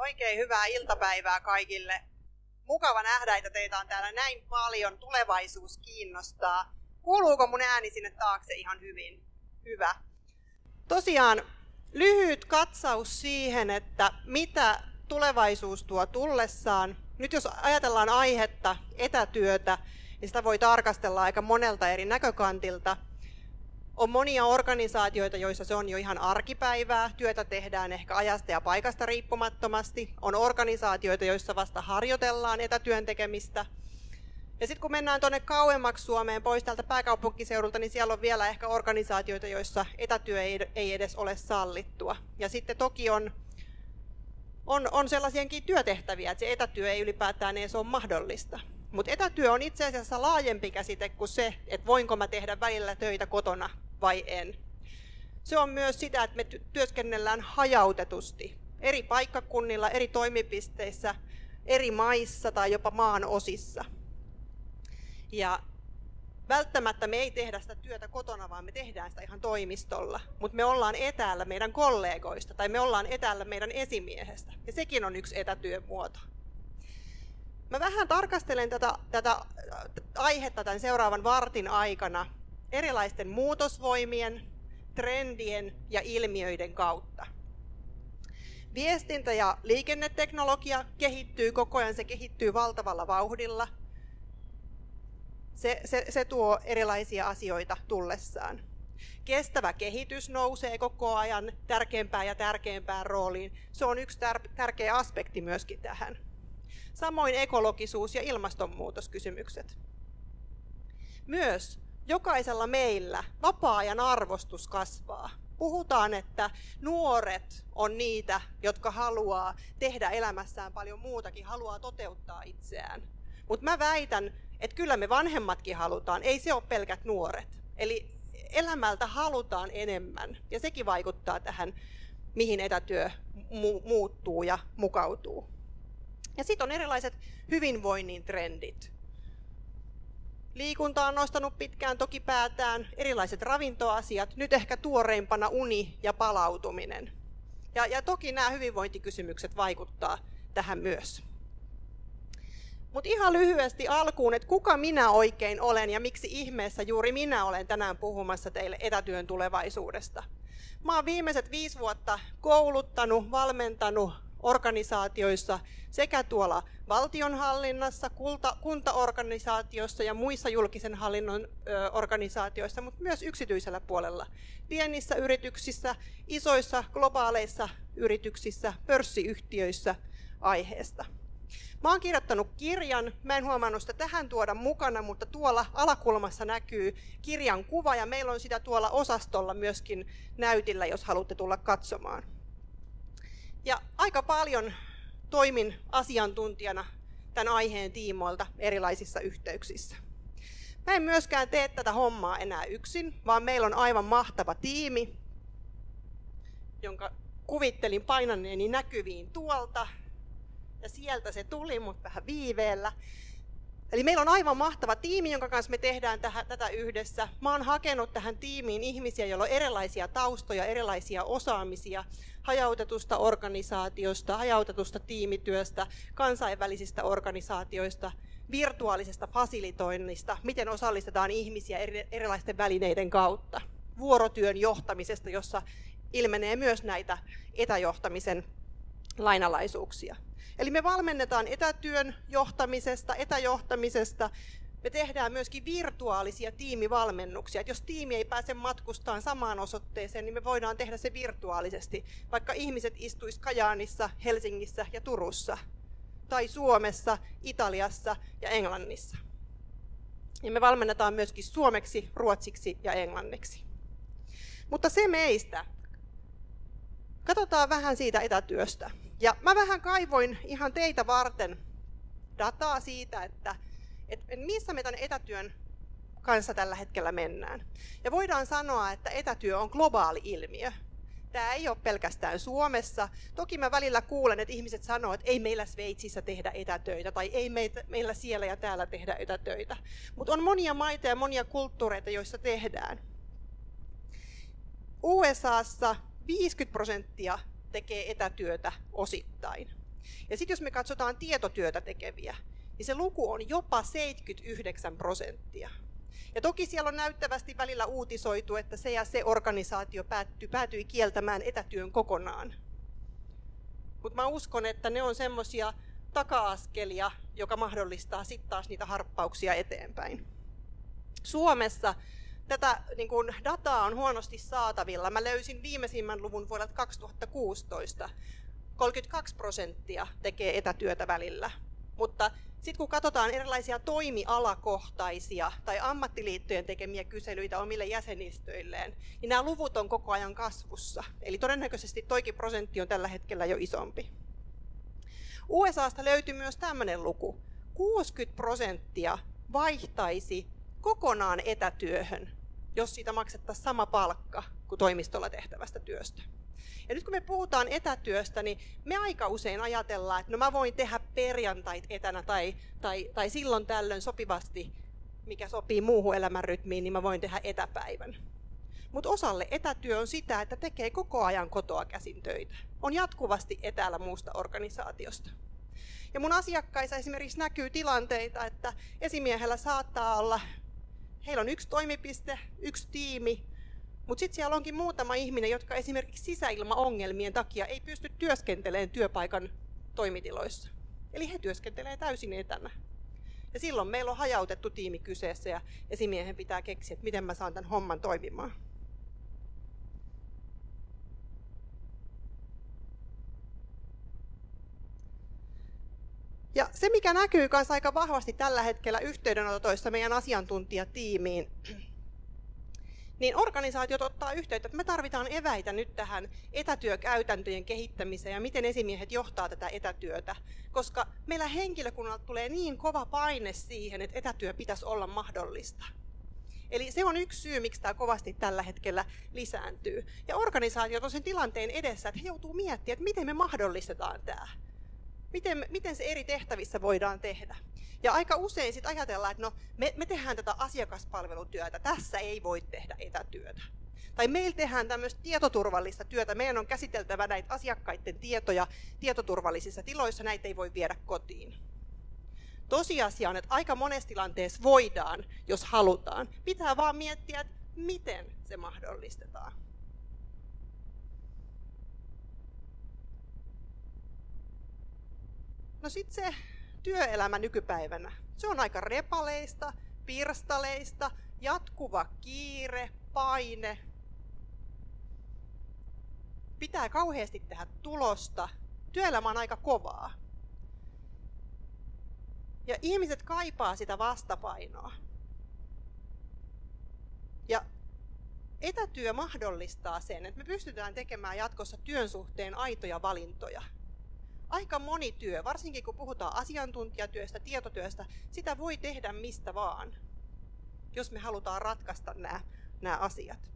Oikein hyvää iltapäivää kaikille. Mukava nähdä, että teitä on täällä näin paljon. Tulevaisuus kiinnostaa. Kuuluuko mun ääni sinne taakse ihan hyvin? Hyvä. Tosiaan lyhyt katsaus siihen, että mitä tulevaisuus tuo tullessaan. Nyt jos ajatellaan aihetta, etätyötä, niin sitä voi tarkastella aika monelta eri näkökantilta – on monia organisaatioita, joissa se on jo ihan arkipäivää. Työtä tehdään ehkä ajasta ja paikasta riippumattomasti. On organisaatioita, joissa vasta harjoitellaan etätyön tekemistä. Ja sitten kun mennään tuonne kauemmaksi Suomeen pois täältä pääkaupunkiseudulta, niin siellä on vielä ehkä organisaatioita, joissa etätyö ei, ei edes ole sallittua. Ja sitten toki on, on, on sellaisiakin työtehtäviä, että se etätyö ei ylipäätään edes ole mahdollista. Mutta etätyö on itse asiassa laajempi käsite kuin se, että voinko mä tehdä välillä töitä kotona vai en. Se on myös sitä, että me työskennellään hajautetusti eri paikkakunnilla, eri toimipisteissä, eri maissa tai jopa maan osissa. Ja välttämättä me ei tehdä sitä työtä kotona, vaan me tehdään sitä ihan toimistolla. Mutta me ollaan etäällä meidän kollegoista tai me ollaan etäällä meidän esimiehestä. Ja sekin on yksi etätyömuoto. Mä vähän tarkastelen tätä, tätä aihetta tämän seuraavan vartin aikana erilaisten muutosvoimien, trendien ja ilmiöiden kautta. Viestintä- ja liikenneteknologia kehittyy koko ajan, se kehittyy valtavalla vauhdilla. Se, se, se tuo erilaisia asioita tullessaan. Kestävä kehitys nousee koko ajan tärkeämpään ja tärkeämpään rooliin. Se on yksi tär- tärkeä aspekti myöskin tähän. Samoin ekologisuus ja ilmastonmuutoskysymykset. Myös jokaisella meillä vapaa-ajan arvostus kasvaa. Puhutaan, että nuoret on niitä, jotka haluaa tehdä elämässään paljon muutakin, haluaa toteuttaa itseään. Mutta mä väitän, että kyllä me vanhemmatkin halutaan, ei se ole pelkät nuoret. Eli elämältä halutaan enemmän ja sekin vaikuttaa tähän, mihin etätyö mu- muuttuu ja mukautuu. Ja sitten on erilaiset hyvinvoinnin trendit. Liikunta on nostanut pitkään toki päätään, erilaiset ravintoasiat, nyt ehkä tuoreimpana uni ja palautuminen. Ja, ja toki nämä hyvinvointikysymykset vaikuttaa tähän myös. Mutta ihan lyhyesti alkuun, että kuka minä oikein olen ja miksi ihmeessä juuri minä olen tänään puhumassa teille etätyön tulevaisuudesta. Mä oon viimeiset viisi vuotta kouluttanut, valmentanut organisaatioissa sekä tuolla valtionhallinnassa, kulta, kuntaorganisaatioissa ja muissa julkisen hallinnon ö, organisaatioissa, mutta myös yksityisellä puolella. Pienissä yrityksissä, isoissa globaaleissa yrityksissä, pörssiyhtiöissä aiheesta. Mä oon kirjoittanut kirjan, mä en huomannut sitä tähän tuoda mukana, mutta tuolla alakulmassa näkyy kirjan kuva ja meillä on sitä tuolla osastolla myöskin näytillä, jos haluatte tulla katsomaan. Ja aika paljon toimin asiantuntijana tämän aiheen tiimoilta erilaisissa yhteyksissä. Mä en myöskään tee tätä hommaa enää yksin, vaan meillä on aivan mahtava tiimi, jonka kuvittelin painaneeni näkyviin tuolta. Ja sieltä se tuli, mutta vähän viiveellä. Eli meillä on aivan mahtava tiimi, jonka kanssa me tehdään tähän, tätä yhdessä. Mä oon hakenut tähän tiimiin ihmisiä, joilla on erilaisia taustoja, erilaisia osaamisia, hajautetusta organisaatiosta, hajautetusta tiimityöstä, kansainvälisistä organisaatioista, virtuaalisesta fasilitoinnista, miten osallistetaan ihmisiä erilaisten välineiden kautta, vuorotyön johtamisesta, jossa ilmenee myös näitä etäjohtamisen lainalaisuuksia. Eli me valmennetaan etätyön johtamisesta, etäjohtamisesta. Me tehdään myöskin virtuaalisia tiimivalmennuksia. Että jos tiimi ei pääse matkustamaan samaan osoitteeseen, niin me voidaan tehdä se virtuaalisesti, vaikka ihmiset istuis Kajaanissa, Helsingissä ja Turussa, tai Suomessa, Italiassa ja Englannissa. Ja me valmennetaan myöskin suomeksi, ruotsiksi ja englanniksi. Mutta se meistä. Katsotaan vähän siitä etätyöstä. Ja mä vähän kaivoin ihan teitä varten dataa siitä, että, että missä me tämän etätyön kanssa tällä hetkellä mennään. Ja voidaan sanoa, että etätyö on globaali ilmiö. Tämä ei ole pelkästään Suomessa. Toki mä välillä kuulen, että ihmiset sanoo, että ei meillä Sveitsissä tehdä etätöitä tai ei meillä siellä ja täällä tehdä etätöitä. Mutta on monia maita ja monia kulttuureita, joissa tehdään. USAssa 50 prosenttia tekee etätyötä osittain. Ja sitten jos me katsotaan tietotyötä tekeviä, niin se luku on jopa 79 prosenttia. Ja toki siellä on näyttävästi välillä uutisoitu, että se ja se organisaatio päättyi, päätyi kieltämään etätyön kokonaan. Mutta mä uskon, että ne on semmoisia taka-askelia, joka mahdollistaa sitten taas niitä harppauksia eteenpäin. Suomessa tätä niin kun dataa on huonosti saatavilla. Mä löysin viimeisimmän luvun vuodelta 2016. 32 prosenttia tekee etätyötä välillä. Mutta sitten kun katsotaan erilaisia toimialakohtaisia tai ammattiliittojen tekemiä kyselyitä omille jäsenistöilleen, niin nämä luvut on koko ajan kasvussa. Eli todennäköisesti toikin prosentti on tällä hetkellä jo isompi. USAsta löytyy myös tämmöinen luku. 60 prosenttia vaihtaisi kokonaan etätyöhön, jos siitä maksettaisiin sama palkka kuin toimistolla tehtävästä työstä. Ja nyt kun me puhutaan etätyöstä, niin me aika usein ajatellaan, että no mä voin tehdä perjantait etänä tai, tai, tai silloin tällöin sopivasti, mikä sopii muuhun elämänrytmiin, niin mä voin tehdä etäpäivän. Mutta osalle etätyö on sitä, että tekee koko ajan kotoa käsin töitä. On jatkuvasti etäällä muusta organisaatiosta. Ja mun asiakkaissa esimerkiksi näkyy tilanteita, että esimiehellä saattaa olla, heillä on yksi toimipiste, yksi tiimi, mutta sitten siellä onkin muutama ihminen, jotka esimerkiksi sisäilmaongelmien takia ei pysty työskentelemään työpaikan toimitiloissa. Eli he työskentelee täysin etänä. Ja silloin meillä on hajautettu tiimi kyseessä ja esimiehen pitää keksiä, että miten mä saan tämän homman toimimaan. Ja se, mikä näkyy myös aika vahvasti tällä hetkellä yhteydenotoissa meidän asiantuntijatiimiin, niin organisaatiot ottaa yhteyttä, että me tarvitaan eväitä nyt tähän etätyökäytäntöjen kehittämiseen ja miten esimiehet johtaa tätä etätyötä, koska meillä henkilökunnalta tulee niin kova paine siihen, että etätyö pitäisi olla mahdollista. Eli se on yksi syy, miksi tämä kovasti tällä hetkellä lisääntyy. Ja organisaatiot on sen tilanteen edessä, että he joutuu miettimään, että miten me mahdollistetaan tämä. Miten, miten se eri tehtävissä voidaan tehdä. Ja aika usein sitten ajatellaan, että no, me, me tehdään tätä asiakaspalvelutyötä, tässä ei voi tehdä etätyötä. Tai meillä tehdään tämmöistä tietoturvallista työtä, meidän on käsiteltävä näitä asiakkaiden tietoja tietoturvallisissa tiloissa, näitä ei voi viedä kotiin. Tosiasia on, että aika monessa tilanteessa voidaan, jos halutaan. Pitää vaan miettiä, että miten se mahdollistetaan. No sitten se työelämä nykypäivänä. Se on aika repaleista, pirstaleista, jatkuva kiire, paine. Pitää kauheasti tehdä tulosta. Työelämä on aika kovaa. Ja ihmiset kaipaa sitä vastapainoa. Ja etätyö mahdollistaa sen, että me pystytään tekemään jatkossa työn suhteen aitoja valintoja aika moni työ, varsinkin kun puhutaan asiantuntijatyöstä, tietotyöstä, sitä voi tehdä mistä vaan, jos me halutaan ratkaista nämä, nämä asiat.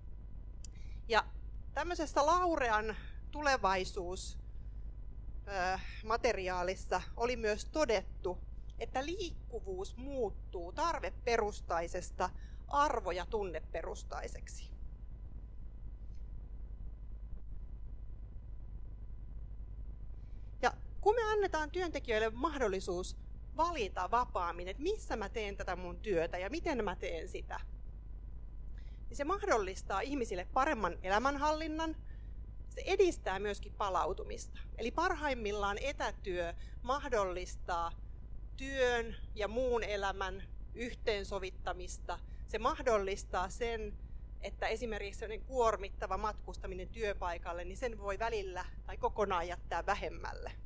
Ja tämmöisessä Laurean tulevaisuus materiaalissa oli myös todettu, että liikkuvuus muuttuu tarveperustaisesta arvo- ja tunneperustaiseksi. Kun me annetaan työntekijöille mahdollisuus valita vapaammin, että missä mä teen tätä mun työtä ja miten mä teen sitä, niin se mahdollistaa ihmisille paremman elämänhallinnan, se edistää myöskin palautumista. Eli parhaimmillaan etätyö mahdollistaa työn ja muun elämän yhteensovittamista. Se mahdollistaa sen, että esimerkiksi kuormittava matkustaminen työpaikalle, niin sen voi välillä tai kokonaan jättää vähemmälle.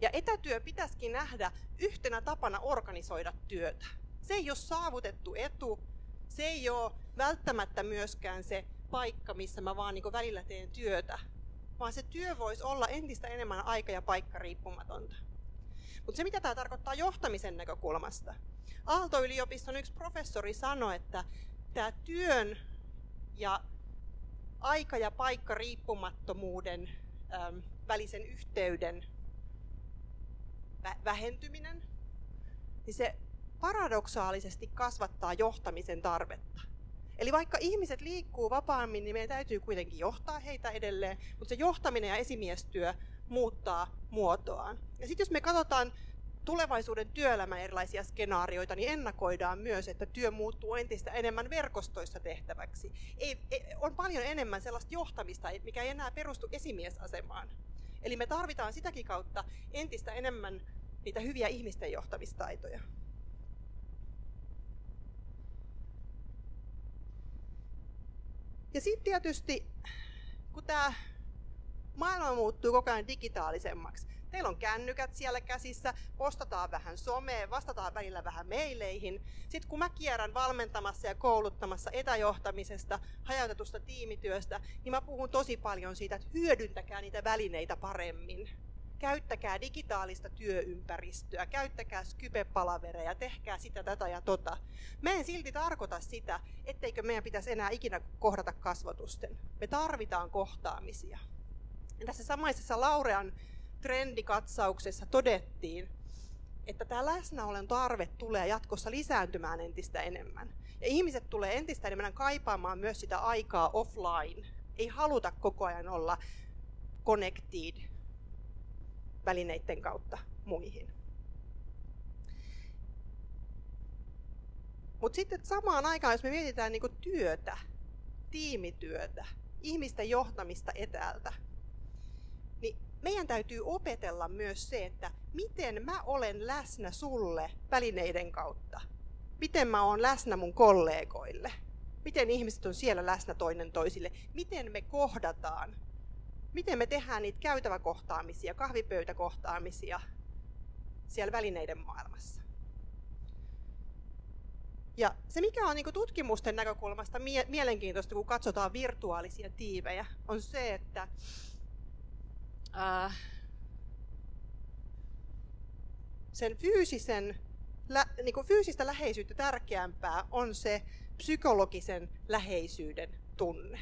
Ja etätyö pitäisikin nähdä yhtenä tapana organisoida työtä. Se ei ole saavutettu etu, se ei ole välttämättä myöskään se paikka, missä mä vaan niin välillä teen työtä, vaan se työ voisi olla entistä enemmän aika- ja paikka riippumatonta. Mutta se, mitä tämä tarkoittaa johtamisen näkökulmasta. Aalto-yliopiston yksi professori sanoi, että tämä työn ja aika- ja paikka riippumattomuuden välisen yhteyden vähentyminen, niin se paradoksaalisesti kasvattaa johtamisen tarvetta. Eli vaikka ihmiset liikkuu vapaammin, niin meidän täytyy kuitenkin johtaa heitä edelleen, mutta se johtaminen ja esimiestyö muuttaa muotoaan. Ja sitten jos me katsotaan tulevaisuuden työelämän erilaisia skenaarioita, niin ennakoidaan myös, että työ muuttuu entistä enemmän verkostoissa tehtäväksi. Ei, ei, on paljon enemmän sellaista johtamista, mikä ei enää perustu esimiesasemaan. Eli me tarvitaan sitäkin kautta entistä enemmän niitä hyviä ihmisten johtamistaitoja. Ja sitten tietysti, kun tämä maailma muuttuu koko ajan digitaalisemmaksi, Teillä on kännykät siellä käsissä, postataan vähän someen, vastataan välillä vähän meileihin. Sitten kun mä kierrän valmentamassa ja kouluttamassa etäjohtamisesta, hajautetusta tiimityöstä, niin mä puhun tosi paljon siitä, että hyödyntäkää niitä välineitä paremmin. Käyttäkää digitaalista työympäristöä, käyttäkää Skype-palavereja, tehkää sitä, tätä ja tota. Mä en silti tarkoita sitä, etteikö meidän pitäisi enää ikinä kohdata kasvotusten. Me tarvitaan kohtaamisia. Ja tässä samaisessa Laurean trendikatsauksessa todettiin, että tämä läsnäolen tarve tulee jatkossa lisääntymään entistä enemmän. Ja ihmiset tulee entistä enemmän kaipaamaan myös sitä aikaa offline. Ei haluta koko ajan olla connected välineiden kautta muihin. Mutta sitten samaan aikaan, jos me mietitään niin työtä, tiimityötä, ihmisten johtamista etäältä, meidän täytyy opetella myös se, että miten mä olen läsnä sulle välineiden kautta. Miten mä oon läsnä mun kollegoille. Miten ihmiset on siellä läsnä toinen toisille. Miten me kohdataan. Miten me tehdään niitä käytäväkohtaamisia, kahvipöytäkohtaamisia siellä välineiden maailmassa. Ja se, mikä on niin tutkimusten näkökulmasta mie- mielenkiintoista, kun katsotaan virtuaalisia tiivejä, on se, että äh, sen fyysisen, lä, niin kuin fyysistä läheisyyttä tärkeämpää on se psykologisen läheisyyden tunne.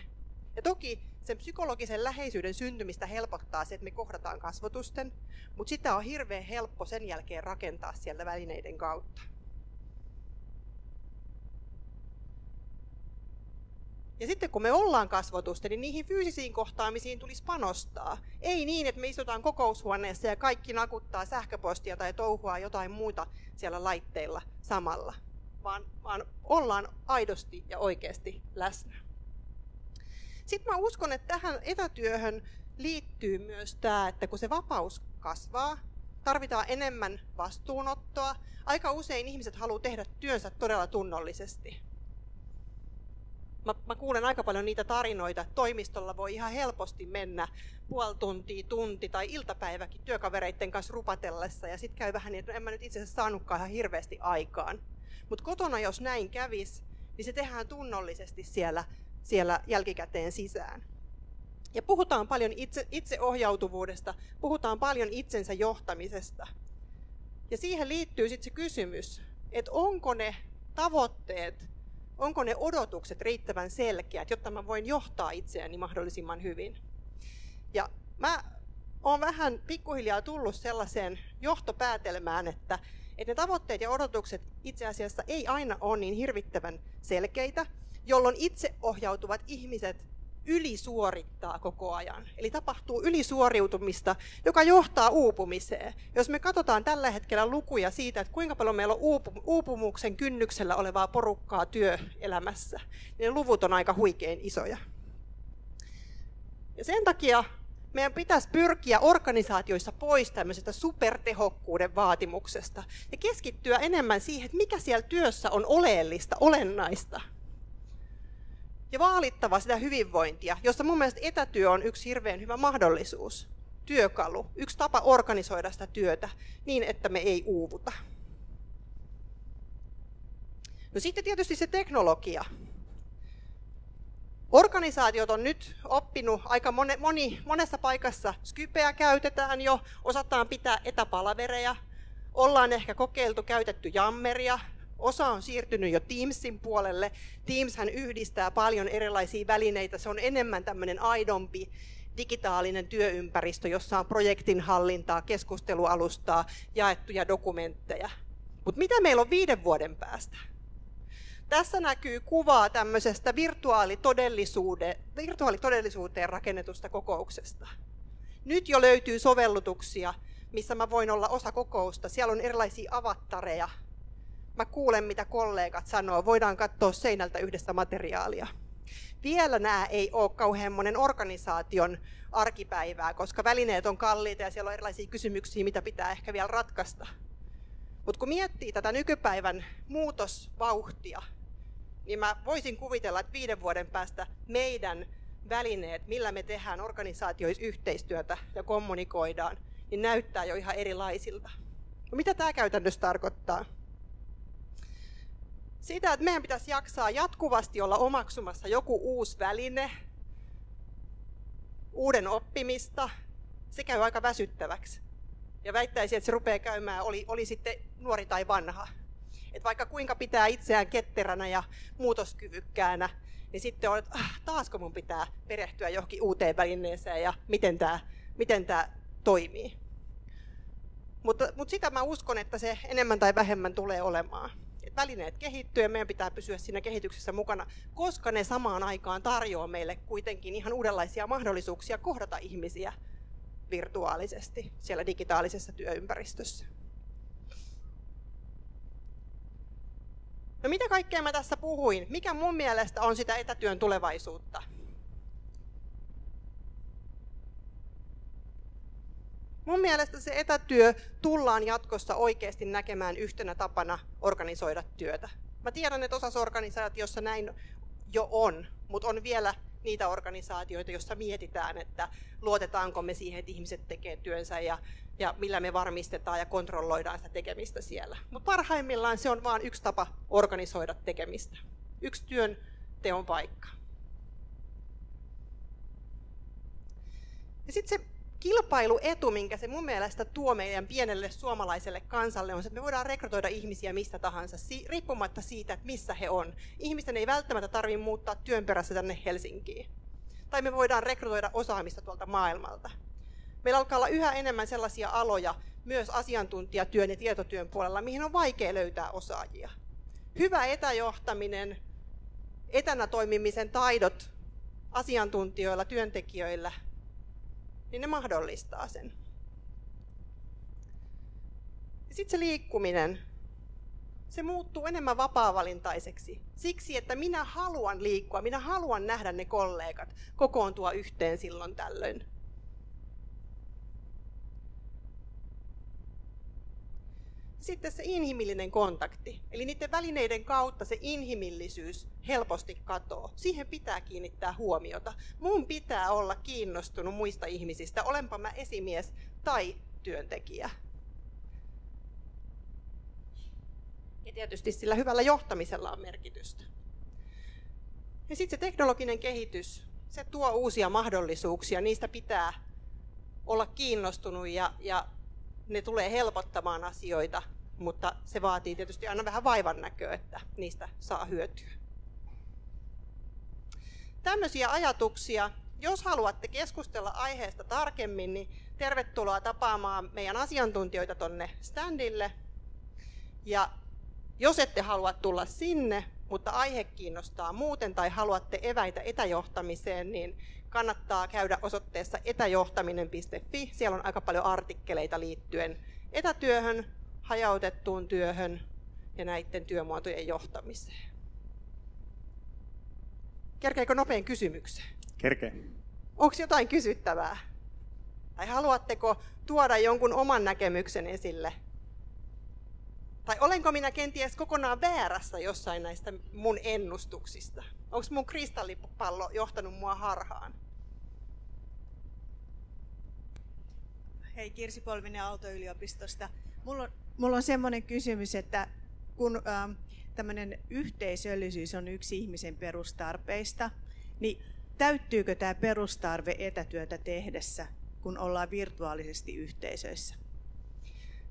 Ja toki sen psykologisen läheisyyden syntymistä helpottaa se, että me kohdataan kasvotusten, mutta sitä on hirveän helppo sen jälkeen rakentaa sieltä välineiden kautta. Ja sitten kun me ollaan kasvotusta, niin niihin fyysisiin kohtaamisiin tulisi panostaa. Ei niin, että me istutaan kokoushuoneessa ja kaikki nakuttaa sähköpostia tai touhua jotain muuta siellä laitteilla samalla, vaan, vaan ollaan aidosti ja oikeasti läsnä. Sitten mä uskon, että tähän etätyöhön liittyy myös tämä, että kun se vapaus kasvaa, tarvitaan enemmän vastuunottoa. Aika usein ihmiset haluaa tehdä työnsä todella tunnollisesti mä, mä kuulen aika paljon niitä tarinoita, että toimistolla voi ihan helposti mennä puoli tuntia, tunti tai iltapäiväkin työkavereiden kanssa rupatellessa ja sitten käy vähän niin, että en mä nyt itse asiassa saanutkaan ihan hirveästi aikaan. Mutta kotona jos näin kävis, niin se tehdään tunnollisesti siellä, siellä jälkikäteen sisään. Ja puhutaan paljon itse, itseohjautuvuudesta, puhutaan paljon itsensä johtamisesta. Ja siihen liittyy sitten se kysymys, että onko ne tavoitteet, onko ne odotukset riittävän selkeät, jotta mä voin johtaa itseäni mahdollisimman hyvin. Ja mä oon vähän pikkuhiljaa tullut sellaiseen johtopäätelmään, että, että ne tavoitteet ja odotukset itse asiassa ei aina ole niin hirvittävän selkeitä, jolloin itseohjautuvat ihmiset ylisuorittaa koko ajan. Eli tapahtuu ylisuoriutumista, joka johtaa uupumiseen. Jos me katsotaan tällä hetkellä lukuja siitä, että kuinka paljon meillä on uupumuksen kynnyksellä olevaa porukkaa työelämässä, niin ne luvut on aika huikein isoja. Ja sen takia meidän pitäisi pyrkiä organisaatioissa pois tämmöisestä supertehokkuuden vaatimuksesta ja keskittyä enemmän siihen, että mikä siellä työssä on oleellista, olennaista – ja vaalittava sitä hyvinvointia, josta mun mielestä etätyö on yksi hirveän hyvä mahdollisuus, työkalu, yksi tapa organisoida sitä työtä niin, että me ei uuvuta. No sitten tietysti se teknologia. Organisaatiot on nyt oppinut aika moni, moni, monessa paikassa Skypeä käytetään jo, osataan pitää etäpalavereja, ollaan ehkä kokeiltu käytetty jammeria, Osa on siirtynyt jo Teamsin puolelle. Teamshän yhdistää paljon erilaisia välineitä. Se on enemmän tämmöinen aidompi digitaalinen työympäristö, jossa on projektin hallintaa, keskustelualustaa, jaettuja dokumentteja. Mutta mitä meillä on viiden vuoden päästä? Tässä näkyy kuvaa tämmöisestä virtuaalitodellisuuteen rakennetusta kokouksesta. Nyt jo löytyy sovellutuksia, missä mä voin olla osa kokousta. Siellä on erilaisia avattareja. Mä kuulen, mitä kollegat sanoo. Voidaan katsoa seinältä yhdessä materiaalia. Vielä nämä ei ole kauhean monen organisaation arkipäivää, koska välineet on kalliita ja siellä on erilaisia kysymyksiä, mitä pitää ehkä vielä ratkaista. Mutta kun miettii tätä nykypäivän muutosvauhtia, niin mä voisin kuvitella, että viiden vuoden päästä meidän välineet, millä me tehdään organisaatioissa yhteistyötä ja kommunikoidaan, niin näyttää jo ihan erilaisilta. No mitä tämä käytännössä tarkoittaa? Sitä, että meidän pitäisi jaksaa jatkuvasti olla omaksumassa joku uusi väline, uuden oppimista, se käy aika väsyttäväksi. Ja väittäisin, että se rupeaa käymään, oli, oli sitten nuori tai vanha. Et vaikka kuinka pitää itseään ketteränä ja muutoskyvykkäänä, niin sitten on, että ah, taasko mun pitää perehtyä johonkin uuteen välineeseen ja miten tämä miten tää toimii. Mutta, mutta sitä mä uskon, että se enemmän tai vähemmän tulee olemaan. Et välineet kehittyy ja meidän pitää pysyä siinä kehityksessä mukana, koska ne samaan aikaan tarjoaa meille kuitenkin ihan uudenlaisia mahdollisuuksia kohdata ihmisiä virtuaalisesti siellä digitaalisessa työympäristössä. No mitä kaikkea mä tässä puhuin? Mikä mun mielestä on sitä etätyön tulevaisuutta? Mun mielestä se etätyö tullaan jatkossa oikeasti näkemään yhtenä tapana organisoida työtä. Mä tiedän, että osassa organisaatiossa näin jo on, mutta on vielä niitä organisaatioita, joissa mietitään, että luotetaanko me siihen, että ihmiset tekee työnsä ja, ja millä me varmistetaan ja kontrolloidaan sitä tekemistä siellä. Mutta parhaimmillaan se on vain yksi tapa organisoida tekemistä. Yksi työn teon paikka. Ja sitten se kilpailuetu, minkä se mun mielestä tuo meidän pienelle suomalaiselle kansalle, on se, että me voidaan rekrytoida ihmisiä mistä tahansa, riippumatta siitä, että missä he on. Ihmisten ei välttämättä tarvitse muuttaa työn perässä tänne Helsinkiin. Tai me voidaan rekrytoida osaamista tuolta maailmalta. Meillä alkaa olla yhä enemmän sellaisia aloja, myös asiantuntijatyön ja tietotyön puolella, mihin on vaikea löytää osaajia. Hyvä etäjohtaminen, etänä toimimisen taidot asiantuntijoilla, työntekijöillä niin ne mahdollistaa sen. Sitten se liikkuminen, se muuttuu enemmän vapaavalintaiseksi. Siksi, että minä haluan liikkua, minä haluan nähdä ne kollegat kokoontua yhteen silloin tällöin. Sitten se inhimillinen kontakti. Eli niiden välineiden kautta se inhimillisyys helposti katoo. Siihen pitää kiinnittää huomiota. Mun pitää olla kiinnostunut muista ihmisistä, olenpa mä esimies tai työntekijä. Ja tietysti sillä hyvällä johtamisella on merkitystä. Ja sitten se teknologinen kehitys, se tuo uusia mahdollisuuksia, niistä pitää olla kiinnostunut ja, ja ne tulee helpottamaan asioita, mutta se vaatii tietysti aina vähän vaivan näköä, että niistä saa hyötyä. Tämmöisiä ajatuksia. Jos haluatte keskustella aiheesta tarkemmin, niin tervetuloa tapaamaan meidän asiantuntijoita tonne standille. Ja jos ette halua tulla sinne, mutta aihe kiinnostaa muuten tai haluatte eväitä etäjohtamiseen, niin kannattaa käydä osoitteessa etäjohtaminen.fi. Siellä on aika paljon artikkeleita liittyen etätyöhön, hajautettuun työhön ja näiden työmuotojen johtamiseen. Kerkeekö nopein kysymykseen? Kerkee. Onko jotain kysyttävää? Tai haluatteko tuoda jonkun oman näkemyksen esille? Tai olenko minä kenties kokonaan väärässä jossain näistä mun ennustuksista? Onko mun kristallipallo johtanut mua harhaan? Hei, Kirsi Polvinen Aalto-yliopistosta. Mulla on, mulla on semmoinen kysymys, että kun äh, tämmöinen yhteisöllisyys on yksi ihmisen perustarpeista, niin täyttyykö tämä perustarve etätyötä tehdessä, kun ollaan virtuaalisesti yhteisöissä?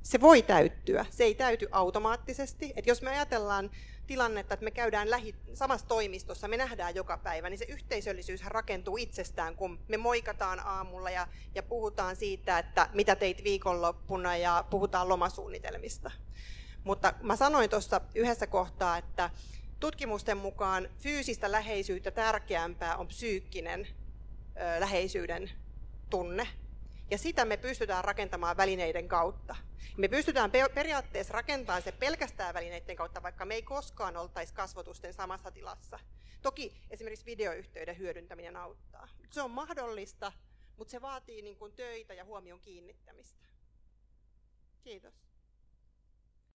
Se voi täyttyä, se ei täyty automaattisesti. Et jos me ajatellaan tilannetta, että me käydään lähi, samassa toimistossa, me nähdään joka päivä, niin se yhteisöllisyys rakentuu itsestään, kun me moikataan aamulla ja, ja puhutaan siitä, että mitä teit viikonloppuna ja puhutaan lomasuunnitelmista. Mutta mä sanoin tuossa yhdessä kohtaa, että tutkimusten mukaan fyysistä läheisyyttä tärkeämpää on psyykkinen ö, läheisyyden tunne. Ja sitä me pystytään rakentamaan välineiden kautta. Me pystytään periaatteessa rakentamaan se pelkästään välineiden kautta, vaikka me ei koskaan oltaisi kasvotusten samassa tilassa. Toki esimerkiksi videoyhteyden hyödyntäminen auttaa. Se on mahdollista, mutta se vaatii niin kuin töitä ja huomion kiinnittämistä. Kiitos.